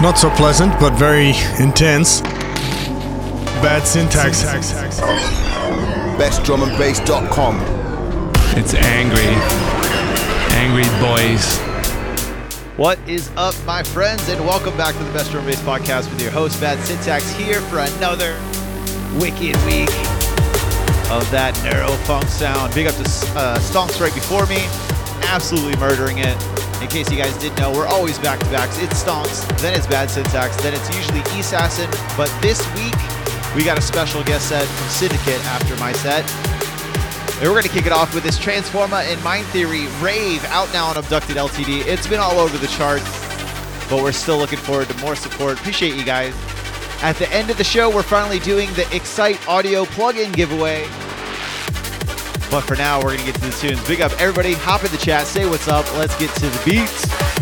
Not so pleasant, but very intense. Bad syntax. BestDrumAndBass.com. It's angry. Angry boys. What is up, my friends, and welcome back to the Best Drum and Bass Podcast with your host, Bad Syntax, here for another wicked week of that neuro funk sound. Big up to uh, Stonks right before me, absolutely murdering it. In case you guys didn't know, we're always back to backs. It's Stonks, then it's Bad Syntax, then it's usually Assassin. But this week, we got a special guest set from Syndicate after my set. And we're going to kick it off with this Transformer and Mind Theory Rave out now on Abducted LTD. It's been all over the charts, but we're still looking forward to more support. Appreciate you guys. At the end of the show, we're finally doing the Excite Audio plug-in giveaway. But for now, we're going to get to the tunes. Big up everybody. Hop in the chat. Say what's up. Let's get to the beats.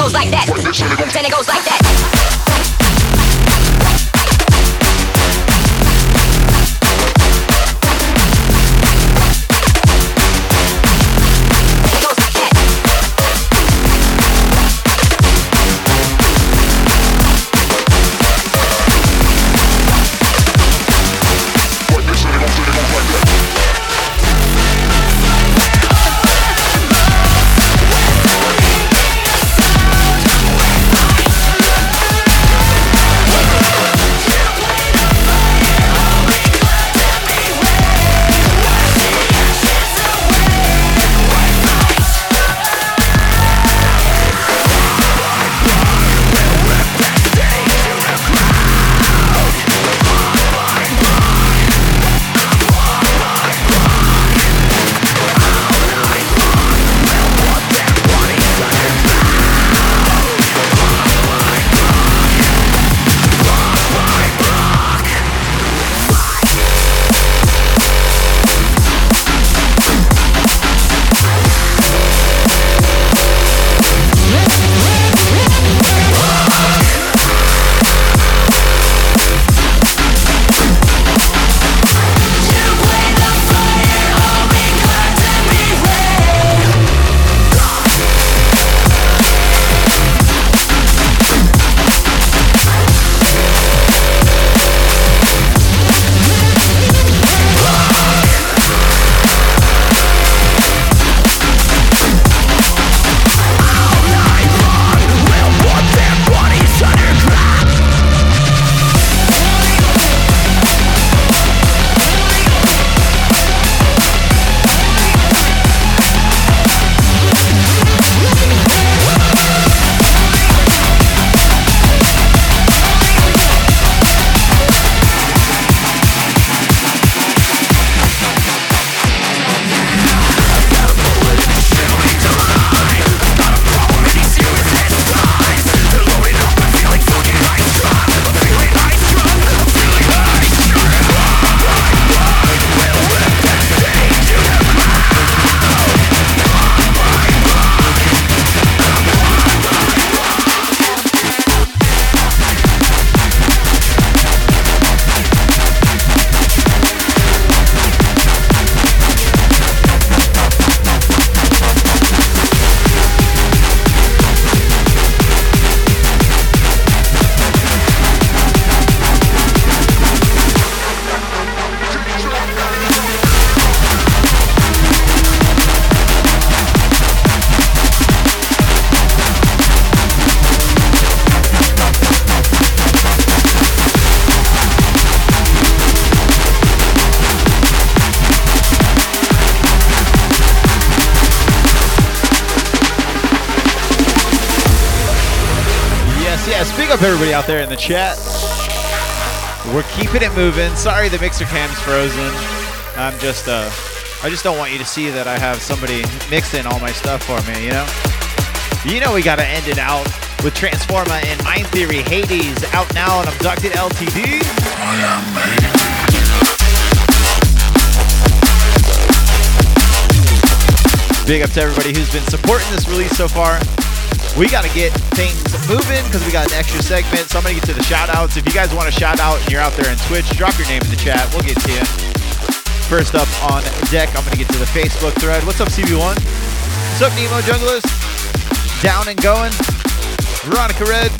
Goes like that. Then it goes like there in the chat. We're keeping it moving. Sorry the mixer cam's frozen. I'm just uh I just don't want you to see that I have somebody mixing all my stuff for me, you know? You know we gotta end it out with Transforma and Mind Theory Hades out now on Abducted LTD. Big up to everybody who's been supporting this release so far. We got to get things moving because we got an extra segment. So I'm going to get to the shout outs. If you guys want to shout out and you're out there on Twitch, drop your name in the chat. We'll get to you. First up on deck, I'm going to get to the Facebook thread. What's up, CB1? What's up, Nemo Junglers? Down and going. Veronica Red.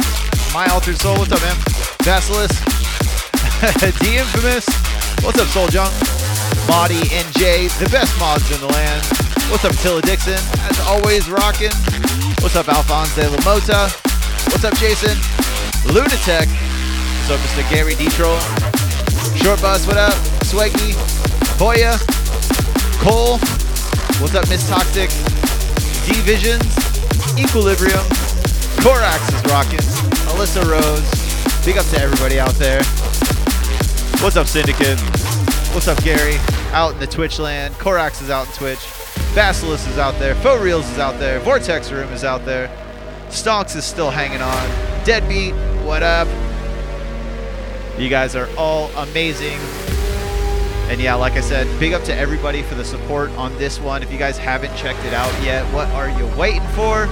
My Altered Soul. What's up, man? Basilisk. D Infamous. What's up, Soul Junk? Maudie NJ, the best mods in the land. What's up, Tilla Dixon? As always, rocking. What's up, Alphonse de la Mota? What's up, Jason? Lunatech. What's up, Mr. Gary Detroll? Short Bus, what up? Swaggy. Boya. Cole. What's up, Miss Toxic? D Visions. Equilibrium. Corax is rocking. Alyssa Rose. Big up to everybody out there. What's up, Syndicate? What's up, Gary? Out in the Twitch land. Corax is out in Twitch. Basilisk is out there. Faux Reels is out there. Vortex Room is out there. Stonks is still hanging on. Deadbeat, what up? You guys are all amazing. And yeah, like I said, big up to everybody for the support on this one. If you guys haven't checked it out yet, what are you waiting for?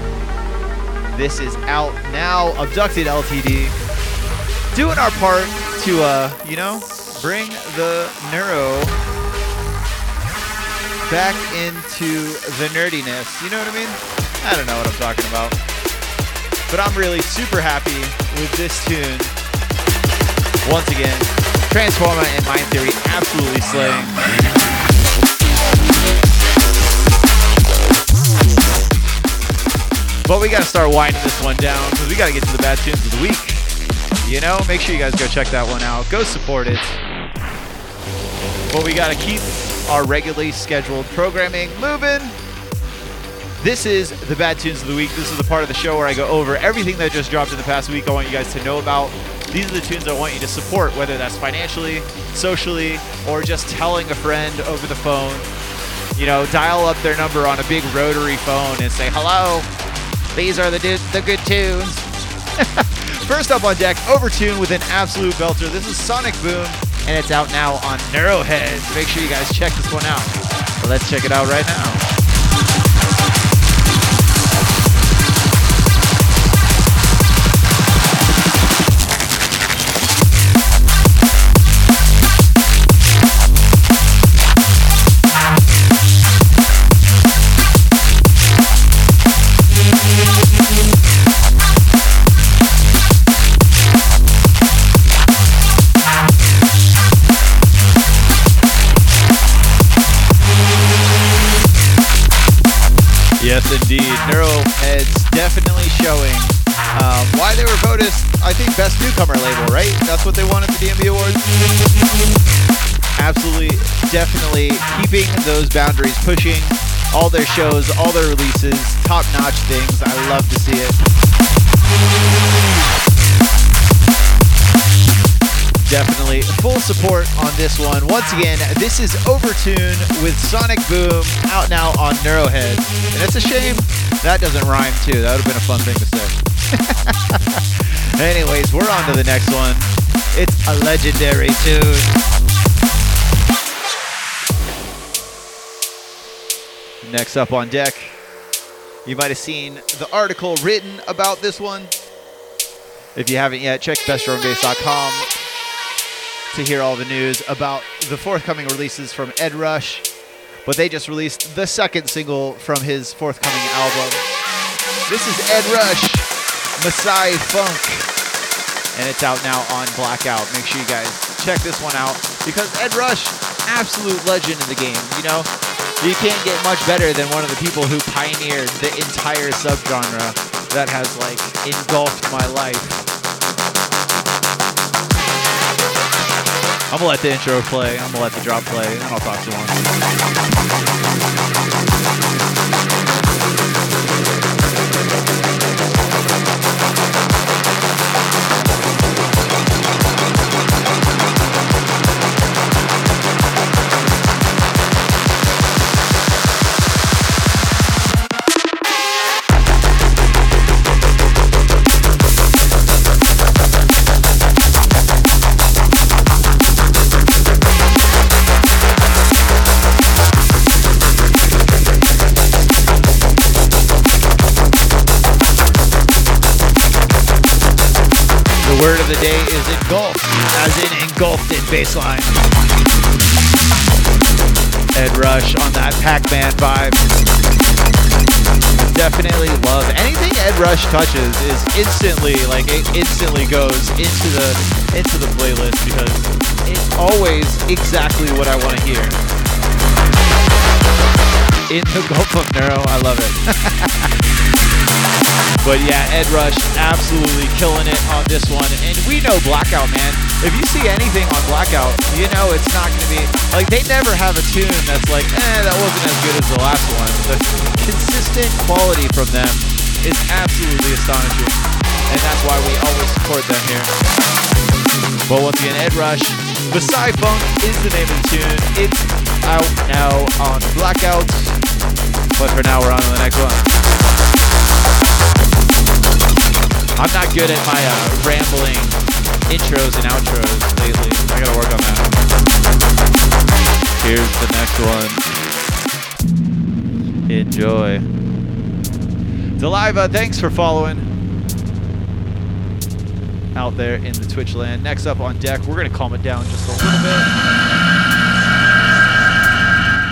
This is out now. Abducted LTD. Doing our part to, uh, you know, bring the neuro back into the nerdiness. You know what I mean? I don't know what I'm talking about. But I'm really super happy with this tune. Once again, Transforma and Mind Theory absolutely slaying. But we got to start winding this one down because we got to get to the bad tunes of the week. You know, make sure you guys go check that one out. Go support it. But we got to keep our regularly scheduled programming moving. This is the bad tunes of the week. This is the part of the show where I go over everything that just dropped in the past week. I want you guys to know about. These are the tunes I want you to support, whether that's financially, socially, or just telling a friend over the phone. You know, dial up their number on a big rotary phone and say, hello, these are the, du- the good tunes. First up on deck, Overtune with an absolute belter. This is Sonic Boom, and it's out now on Neuroheads. Make sure you guys check this one out. Let's check it out right now. Neuroheads definitely showing um, why they were voted, I think, best newcomer label, right? That's what they won at the DMV Awards. Absolutely, definitely keeping those boundaries, pushing all their shows, all their releases, top-notch things. I love to see it. Definitely full support on this one. Once again, this is Overtune with Sonic Boom out now on Neurohead. And it's a shame that doesn't rhyme too. That would have been a fun thing to say. Anyways, we're on to the next one. It's a legendary tune. Next up on deck, you might have seen the article written about this one. If you haven't yet, check bestdrumandbass.com to hear all the news about the forthcoming releases from Ed Rush. But they just released the second single from his forthcoming album. This is Ed Rush, Masai Funk. And it's out now on Blackout. Make sure you guys check this one out because Ed Rush, absolute legend in the game. You know, you can't get much better than one of the people who pioneered the entire subgenre that has like engulfed my life. I'm gonna let the intro play. I'm gonna let the drop play, and I'll talk to him. Word of the day is engulfed, as in engulfed in bassline. Ed Rush on that Pac-Man vibe. Definitely love anything Ed Rush touches is instantly like it instantly goes into the into the playlist because it's always exactly what I want to hear. In the Gulf of Neuro, I love it. But yeah, Ed Rush absolutely killing it on this one. And we know Blackout, man. If you see anything on Blackout, you know it's not going to be like they never have a tune that's like, eh, that wasn't as good as the last one. The consistent quality from them is absolutely astonishing. And that's why we always support them here. But once again, Ed Rush, Sci Funk is the name of the tune. It's out now on Blackout. But for now, we're on to the next one. I'm not good at my uh, rambling intros and outros lately. I gotta work on that. Here's the next one. Enjoy. Deliva, thanks for following. out there in the Twitch land. Next up on deck, we're to calm it down just a little bit.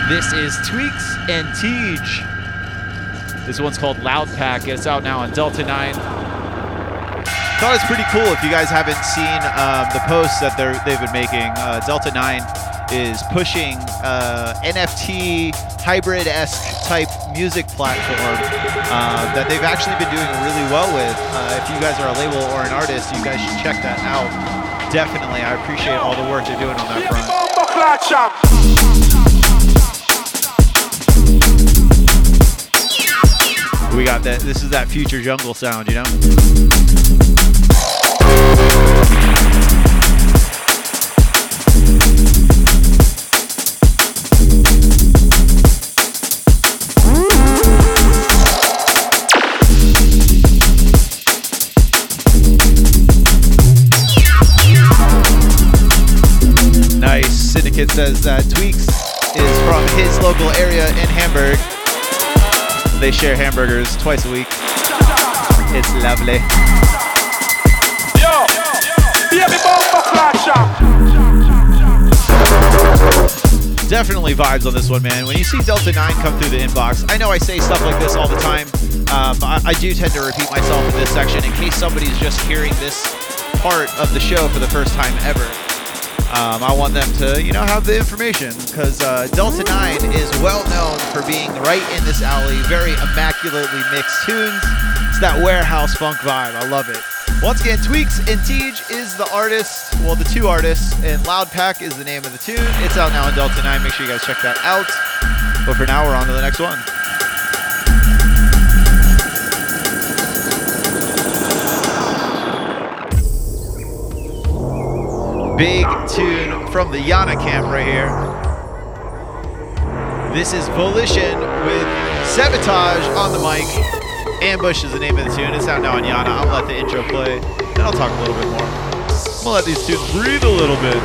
This is Tweaks and Teej. This one's called Loud Pack. It's out now on Delta 9. Thought it's pretty cool if you guys haven't seen um, the posts that they're, they've been making. Uh, Delta 9 is pushing uh, NFT hybrid-esque type music platform uh, that they've actually been doing really well with. Uh, if you guys are a label or an artist, you guys should check that out. Definitely, I appreciate all the work they're doing on that front. We got that. This is that future jungle sound, you know. Syndicate says that Tweaks is from his local area in Hamburg. They share hamburgers twice a week. It's lovely. Definitely vibes on this one, man. When you see Delta 9 come through the inbox, I know I say stuff like this all the time. Um, I, I do tend to repeat myself in this section in case somebody's just hearing this part of the show for the first time ever. Um, I want them to, you know, have the information because uh, Delta 9 is well known for being right in this alley, very immaculately mixed tunes. It's that warehouse funk vibe. I love it. Once again, Tweaks and Teej is the artist, well, the two artists, and Loud Pack is the name of the tune. It's out now on Delta 9. Make sure you guys check that out. But for now, we're on to the next one. Big tune from the Yana camp right here. This is Volition with Sabotage on the mic. Ambush is the name of the tune. It's out now on Yana. I'll let the intro play, then I'll talk a little bit more. I'm gonna let these tunes breathe a little bit.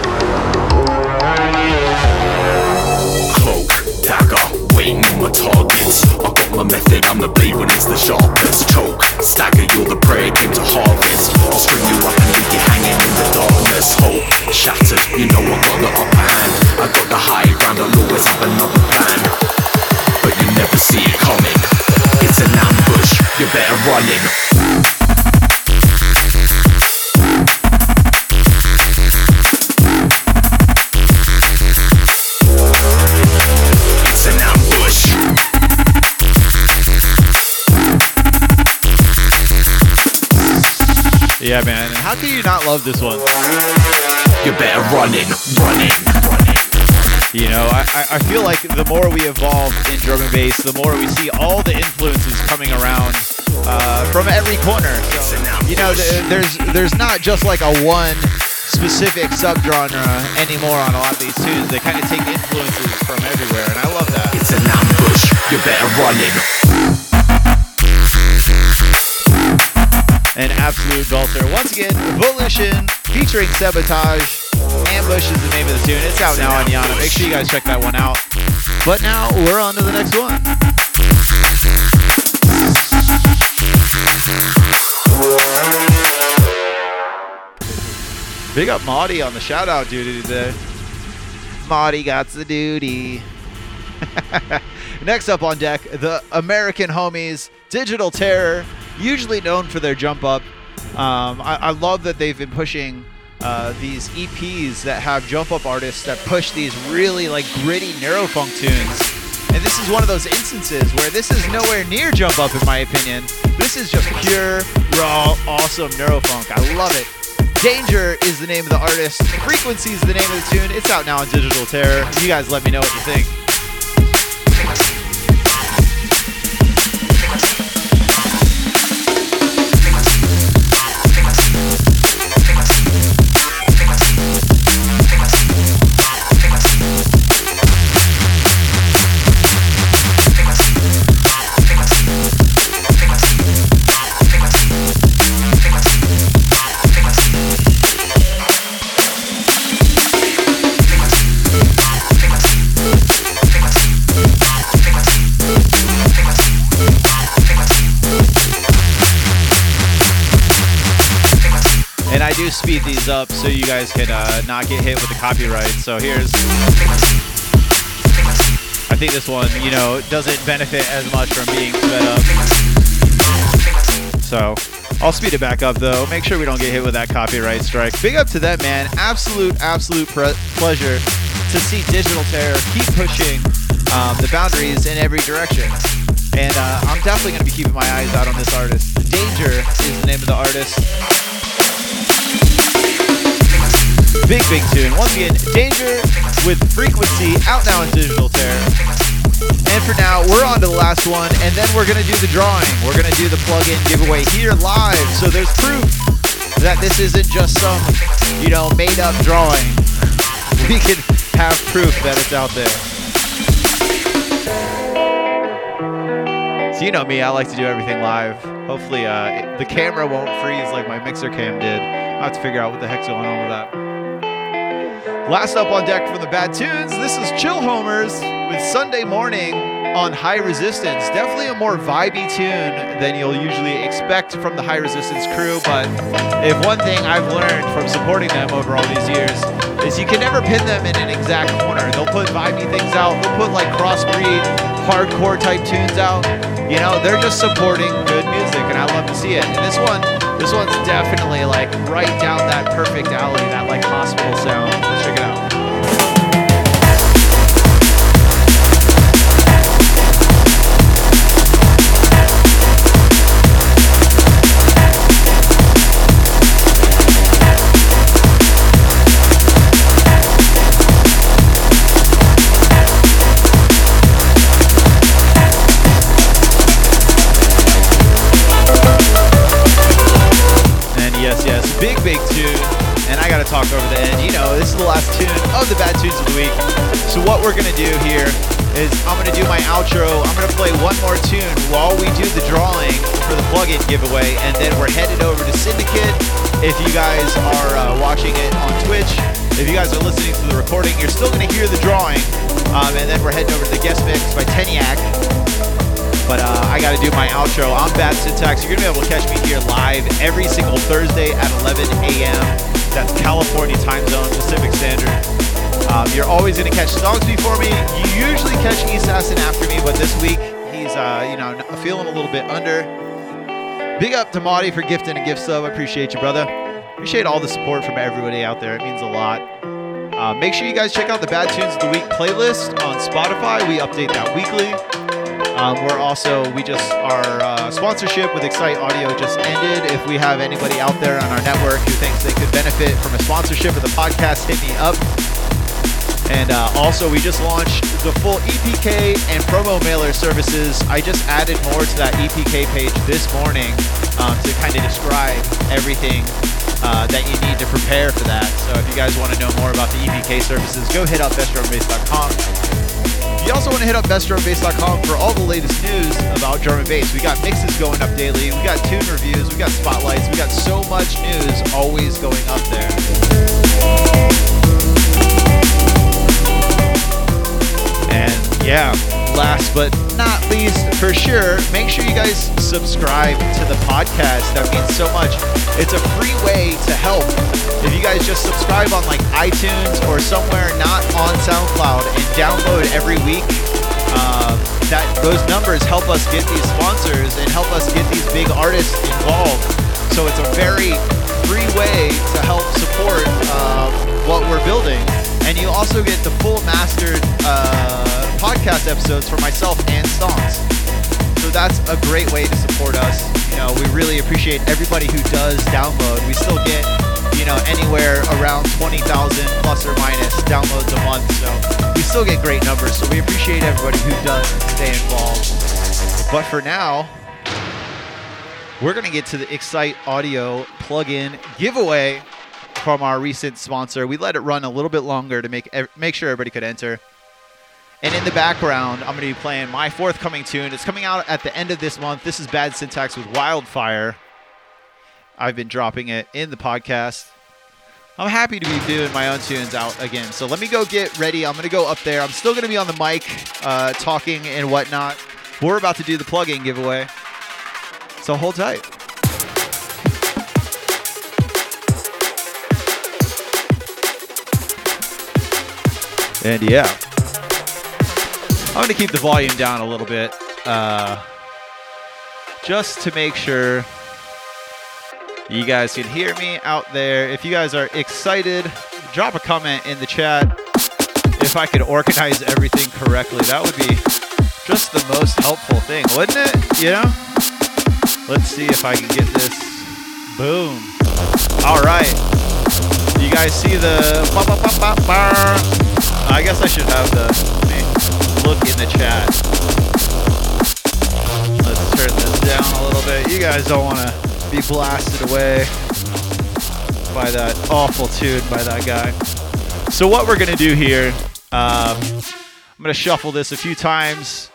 cloak, dagger, waiting on my targets. I got my method, I'm the blade when it's the sharpest. Choke, stagger, you're the prey, came to harvest. I'll string you up and leave you hanging in the darkness. Hope, shattered, you know I got the upper hand. I got the high ground, I'll always have another plan. But you never see it coming. It's an ambush, you're better running. Yeah, man. And how can you not love this one? You're better running, running, running. You know, I, I- feel like the more we evolve in drum and bass, the more we see all the influences coming around uh, from every corner. So, you know, th- there's there's not just like a one specific subgenre anymore on a lot of these tunes. They kind of take influences from everywhere, and I love that. It's an ambush. You're better running. An absolute belter. Once again, Volition featuring Sabotage. Ambush is the name of the tune. It's out now on Yana. Make sure you guys check that one out. But now we're on to the next one. Big up Maudie on the shout out duty today. Maudie got the duty. Next up on deck, the American homies, Digital Terror, usually known for their jump up. Um, I, I love that they've been pushing uh, these EPs that have jump up artists that push these really like gritty neurofunk tunes. And this is one of those instances where this is nowhere near jump up, in my opinion. This is just pure, raw, awesome neurofunk. I love it. Danger is the name of the artist. Frequency is the name of the tune. It's out now on Digital Terror. You guys let me know what you think. Speed these up so you guys can uh, not get hit with the copyright. So here's. I think this one, you know, doesn't benefit as much from being sped up. So I'll speed it back up though. Make sure we don't get hit with that copyright strike. Big up to that man. Absolute, absolute pre- pleasure to see Digital Terror keep pushing um, the boundaries in every direction. And uh, I'm definitely going to be keeping my eyes out on this artist. Danger is the name of the artist. Big, big tune. Once again, Danger with Frequency out now in Digital Terror. And for now, we're on to the last one, and then we're going to do the drawing. We're going to do the plug-in giveaway here live. So there's proof that this isn't just some, you know, made-up drawing. We can have proof that it's out there. So you know me, I like to do everything live. Hopefully, uh, the camera won't freeze like my mixer cam did. I'll have to figure out what the heck's going on with that. Last up on deck from the Bad Tunes, this is Chill Homers with Sunday Morning on High Resistance. Definitely a more vibey tune than you'll usually expect from the High Resistance crew, but if one thing I've learned from supporting them over all these years is you can never pin them in an exact corner. They'll put vibey things out, they'll put like crossbreed, hardcore type tunes out. You know, they're just supporting good music, and I love to see it. And this one, this one's definitely like right down that perfect alley, that like hospital sound. Let's check it out. Big, tune. And I gotta talk over the end. You know, this is the last tune of the bad tunes of the week. So what we're gonna do here is I'm gonna do my outro. I'm gonna play one more tune while we do the drawing for the plugin giveaway, and then we're headed over to Syndicate. If you guys are uh, watching it on Twitch, if you guys are listening to the recording, you're still gonna hear the drawing. Um, and then we're heading over to the guest mix by Teniak. But uh, I got to do my outro. I'm Bad Syntax. You're going to be able to catch me here live every single Thursday at 11 a.m. That's California time zone, Pacific Standard. Um, you're always going to catch Stonks before me. You usually catch Assassin after me, but this week he's, uh, you know, feeling a little bit under. Big up to Marty for gifting a gift sub. I appreciate you, brother. Appreciate all the support from everybody out there. It means a lot. Uh, make sure you guys check out the Bad Tunes of the Week playlist on Spotify. We update that weekly. Um, we're also, we just, our uh, sponsorship with Excite Audio just ended. If we have anybody out there on our network who thinks they could benefit from a sponsorship of the podcast, hit me up. And uh, also, we just launched the full EPK and promo mailer services. I just added more to that EPK page this morning um, to kind of describe everything uh, that you need to prepare for that. So if you guys want to know more about the EPK services, go hit up bestdrumandbass.com. You also want to hit up bestdrumandbass.com for all the latest news about drum and bass. We got mixes going up daily. We got tune reviews. We got spotlights. We got so much news always going up there. And yeah, last but not least, for sure, make sure you guys subscribe to the podcast. That means so much. It's a free way to help. If you guys just subscribe on like iTunes or somewhere not on SoundCloud and download every week, uh, that those numbers help us get these sponsors and help us get these big artists involved. So it's a very free way to help support uh, what we're building. And you also get the full mastered uh, podcast episodes for myself and Stonks. So that's a great way to support us. You know, we really appreciate everybody who does download. We still get, you know, anywhere around 20,000 plus or minus downloads a month. So we still get great numbers. So we appreciate everybody who does stay involved. But for now, we're going to get to the Excite Audio plugin giveaway from our recent sponsor. We let it run a little bit longer to make make sure everybody could enter. And in the background, I'm going to be playing my forthcoming tune. It's coming out at the end of this month. This is Bad Syntax with Wildfire. I've been dropping it in the podcast. I'm happy to be doing my own tunes out again. So let me go get ready. I'm going to go up there. I'm still going to be on the mic uh, talking and whatnot. We're about to do the plug in giveaway. So hold tight. And yeah. I'm gonna keep the volume down a little bit, uh, just to make sure you guys can hear me out there. If you guys are excited, drop a comment in the chat. If I could organize everything correctly, that would be just the most helpful thing, wouldn't it? You know? Let's see if I can get this. Boom. All right. You guys see the. I guess I should have the. Look in the chat. Let's turn this down a little bit. You guys don't want to be blasted away by that awful tune by that guy. So what we're gonna do here, um, I'm gonna shuffle this a few times,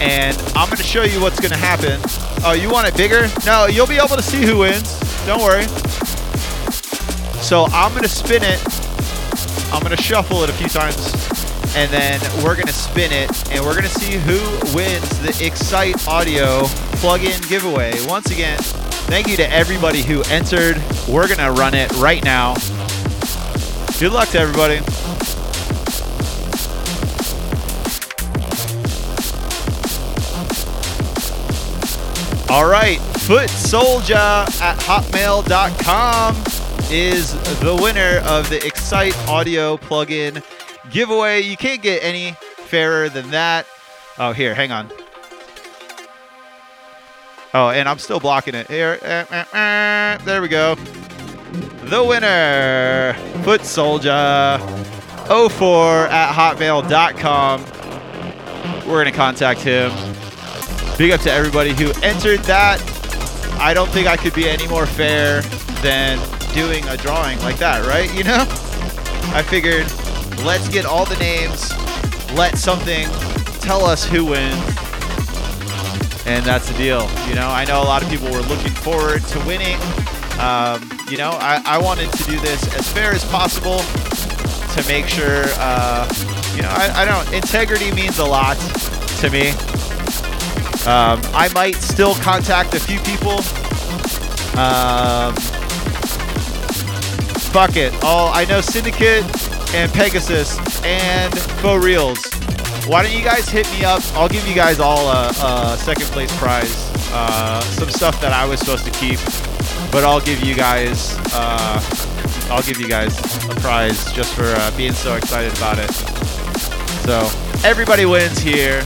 and I'm gonna show you what's gonna happen. Oh, you want it bigger? No, you'll be able to see who wins. Don't worry. So I'm gonna spin it. I'm gonna shuffle it a few times, and then we're gonna spin it, and we're gonna see who wins the Excite Audio plug-in giveaway. Once again, thank you to everybody who entered. We're gonna run it right now. Good luck to everybody. All right, Foot Soldier at hotmail.com is the winner of the Excite Audio plugin giveaway. You can't get any fairer than that. Oh, here, hang on. Oh, and I'm still blocking it. Here, eh, eh, eh. there we go. The winner, Foot Soldier 04 at hotmail.com. We're to contact him. Big up to everybody who entered that. I don't think I could be any more fair than doing a drawing like that, right? You know? I figured let's get all the names, let something tell us who wins. And that's the deal. You know, I know a lot of people were looking forward to winning. Um, you know, I, I wanted to do this as fair as possible to make sure, uh, you know, I, I don't, integrity means a lot to me. Um, I might still contact a few people. Um, fuck it. All I know Syndicate and Pegasus and Faux Reels. Why don't you guys hit me up? I'll give you guys all a, a second place prize. Uh, some stuff that I was supposed to keep, but I'll give you guys. Uh, I'll give you guys a prize just for uh, being so excited about it. So everybody wins here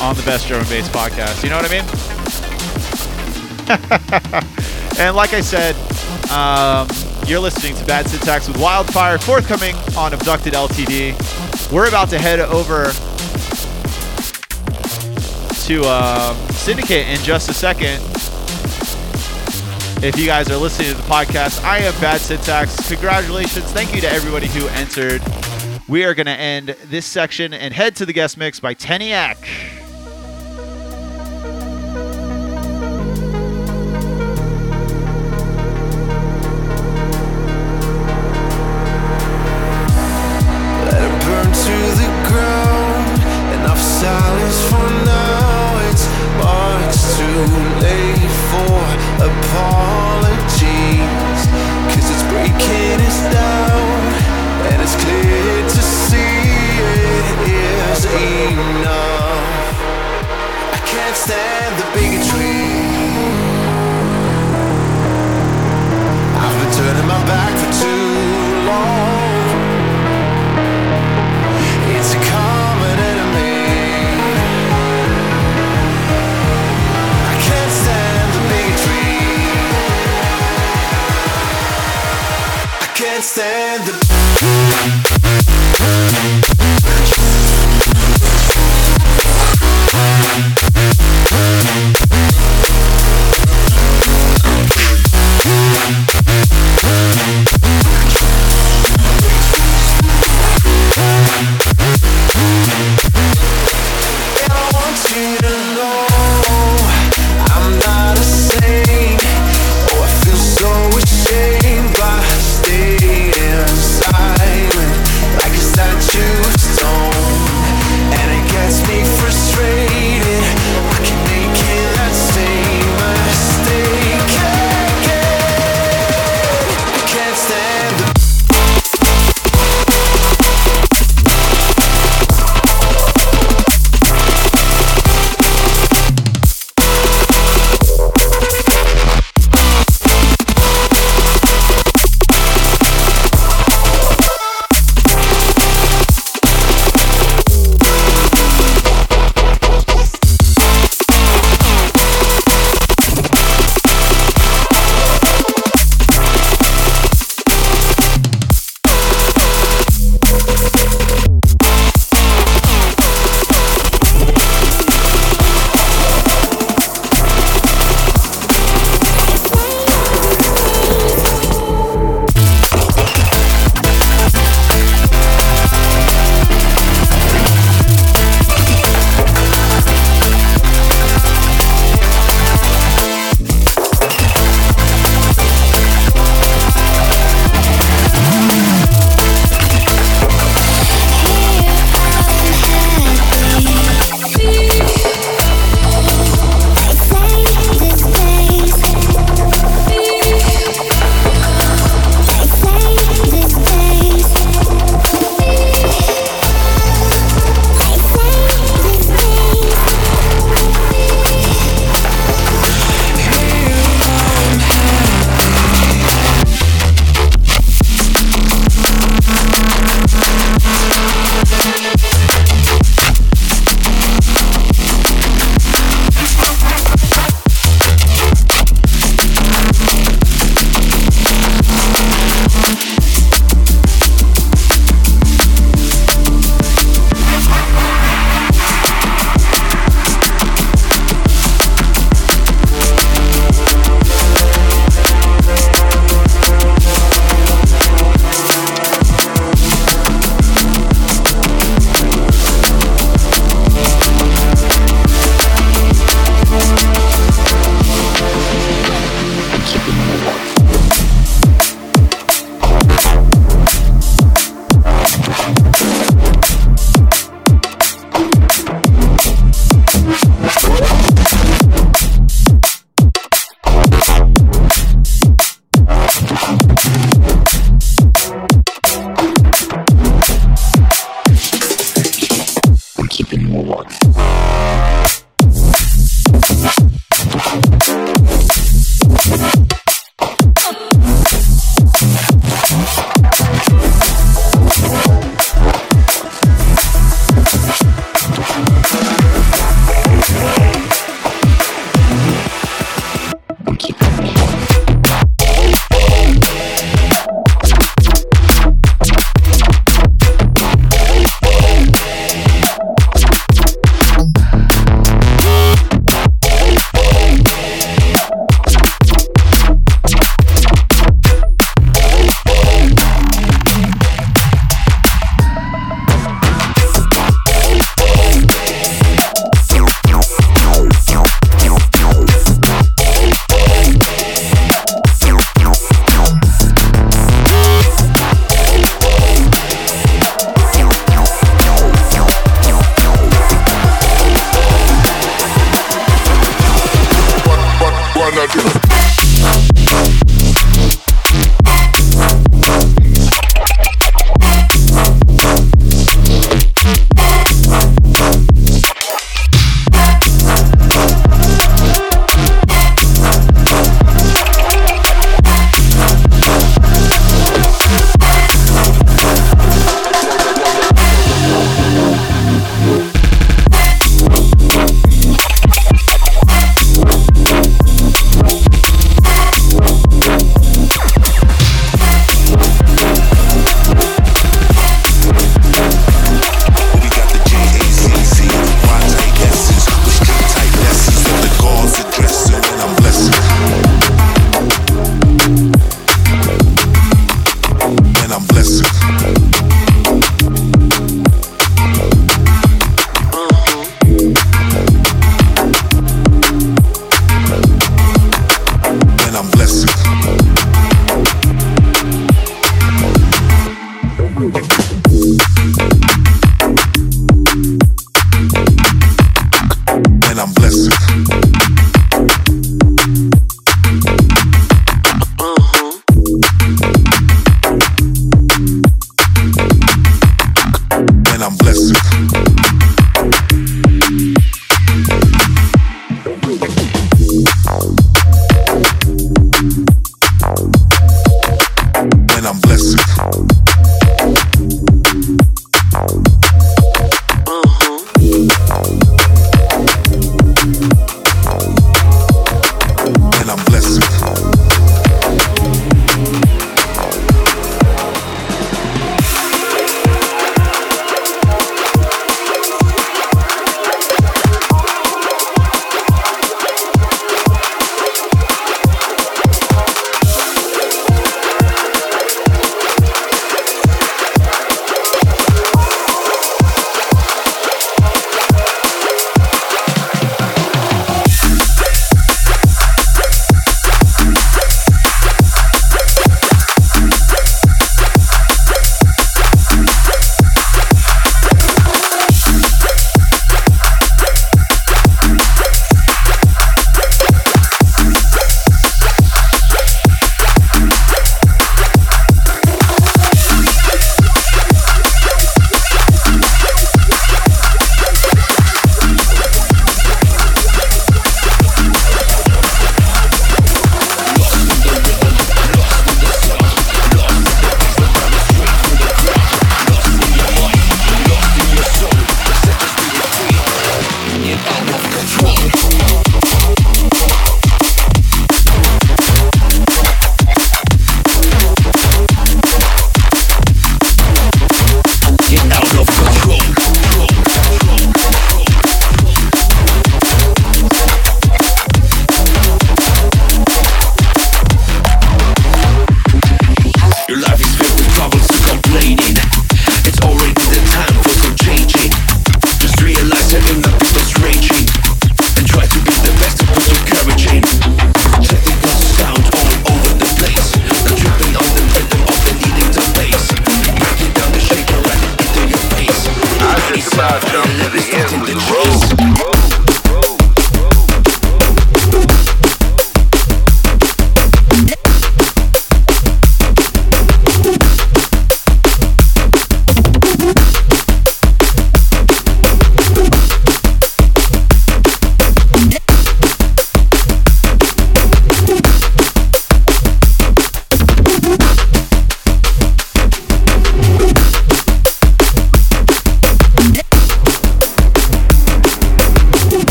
on the Best Drum and Bass podcast. You know what I mean? and like I said, um, you're listening to Bad Syntax with Wildfire, forthcoming on Abducted LTD. We're about to head over to um, Syndicate in just a second. If you guys are listening to the podcast, I am Bad Syntax. Congratulations. Thank you to everybody who entered. We are going to end this section and head to the guest mix by Teniak. stand.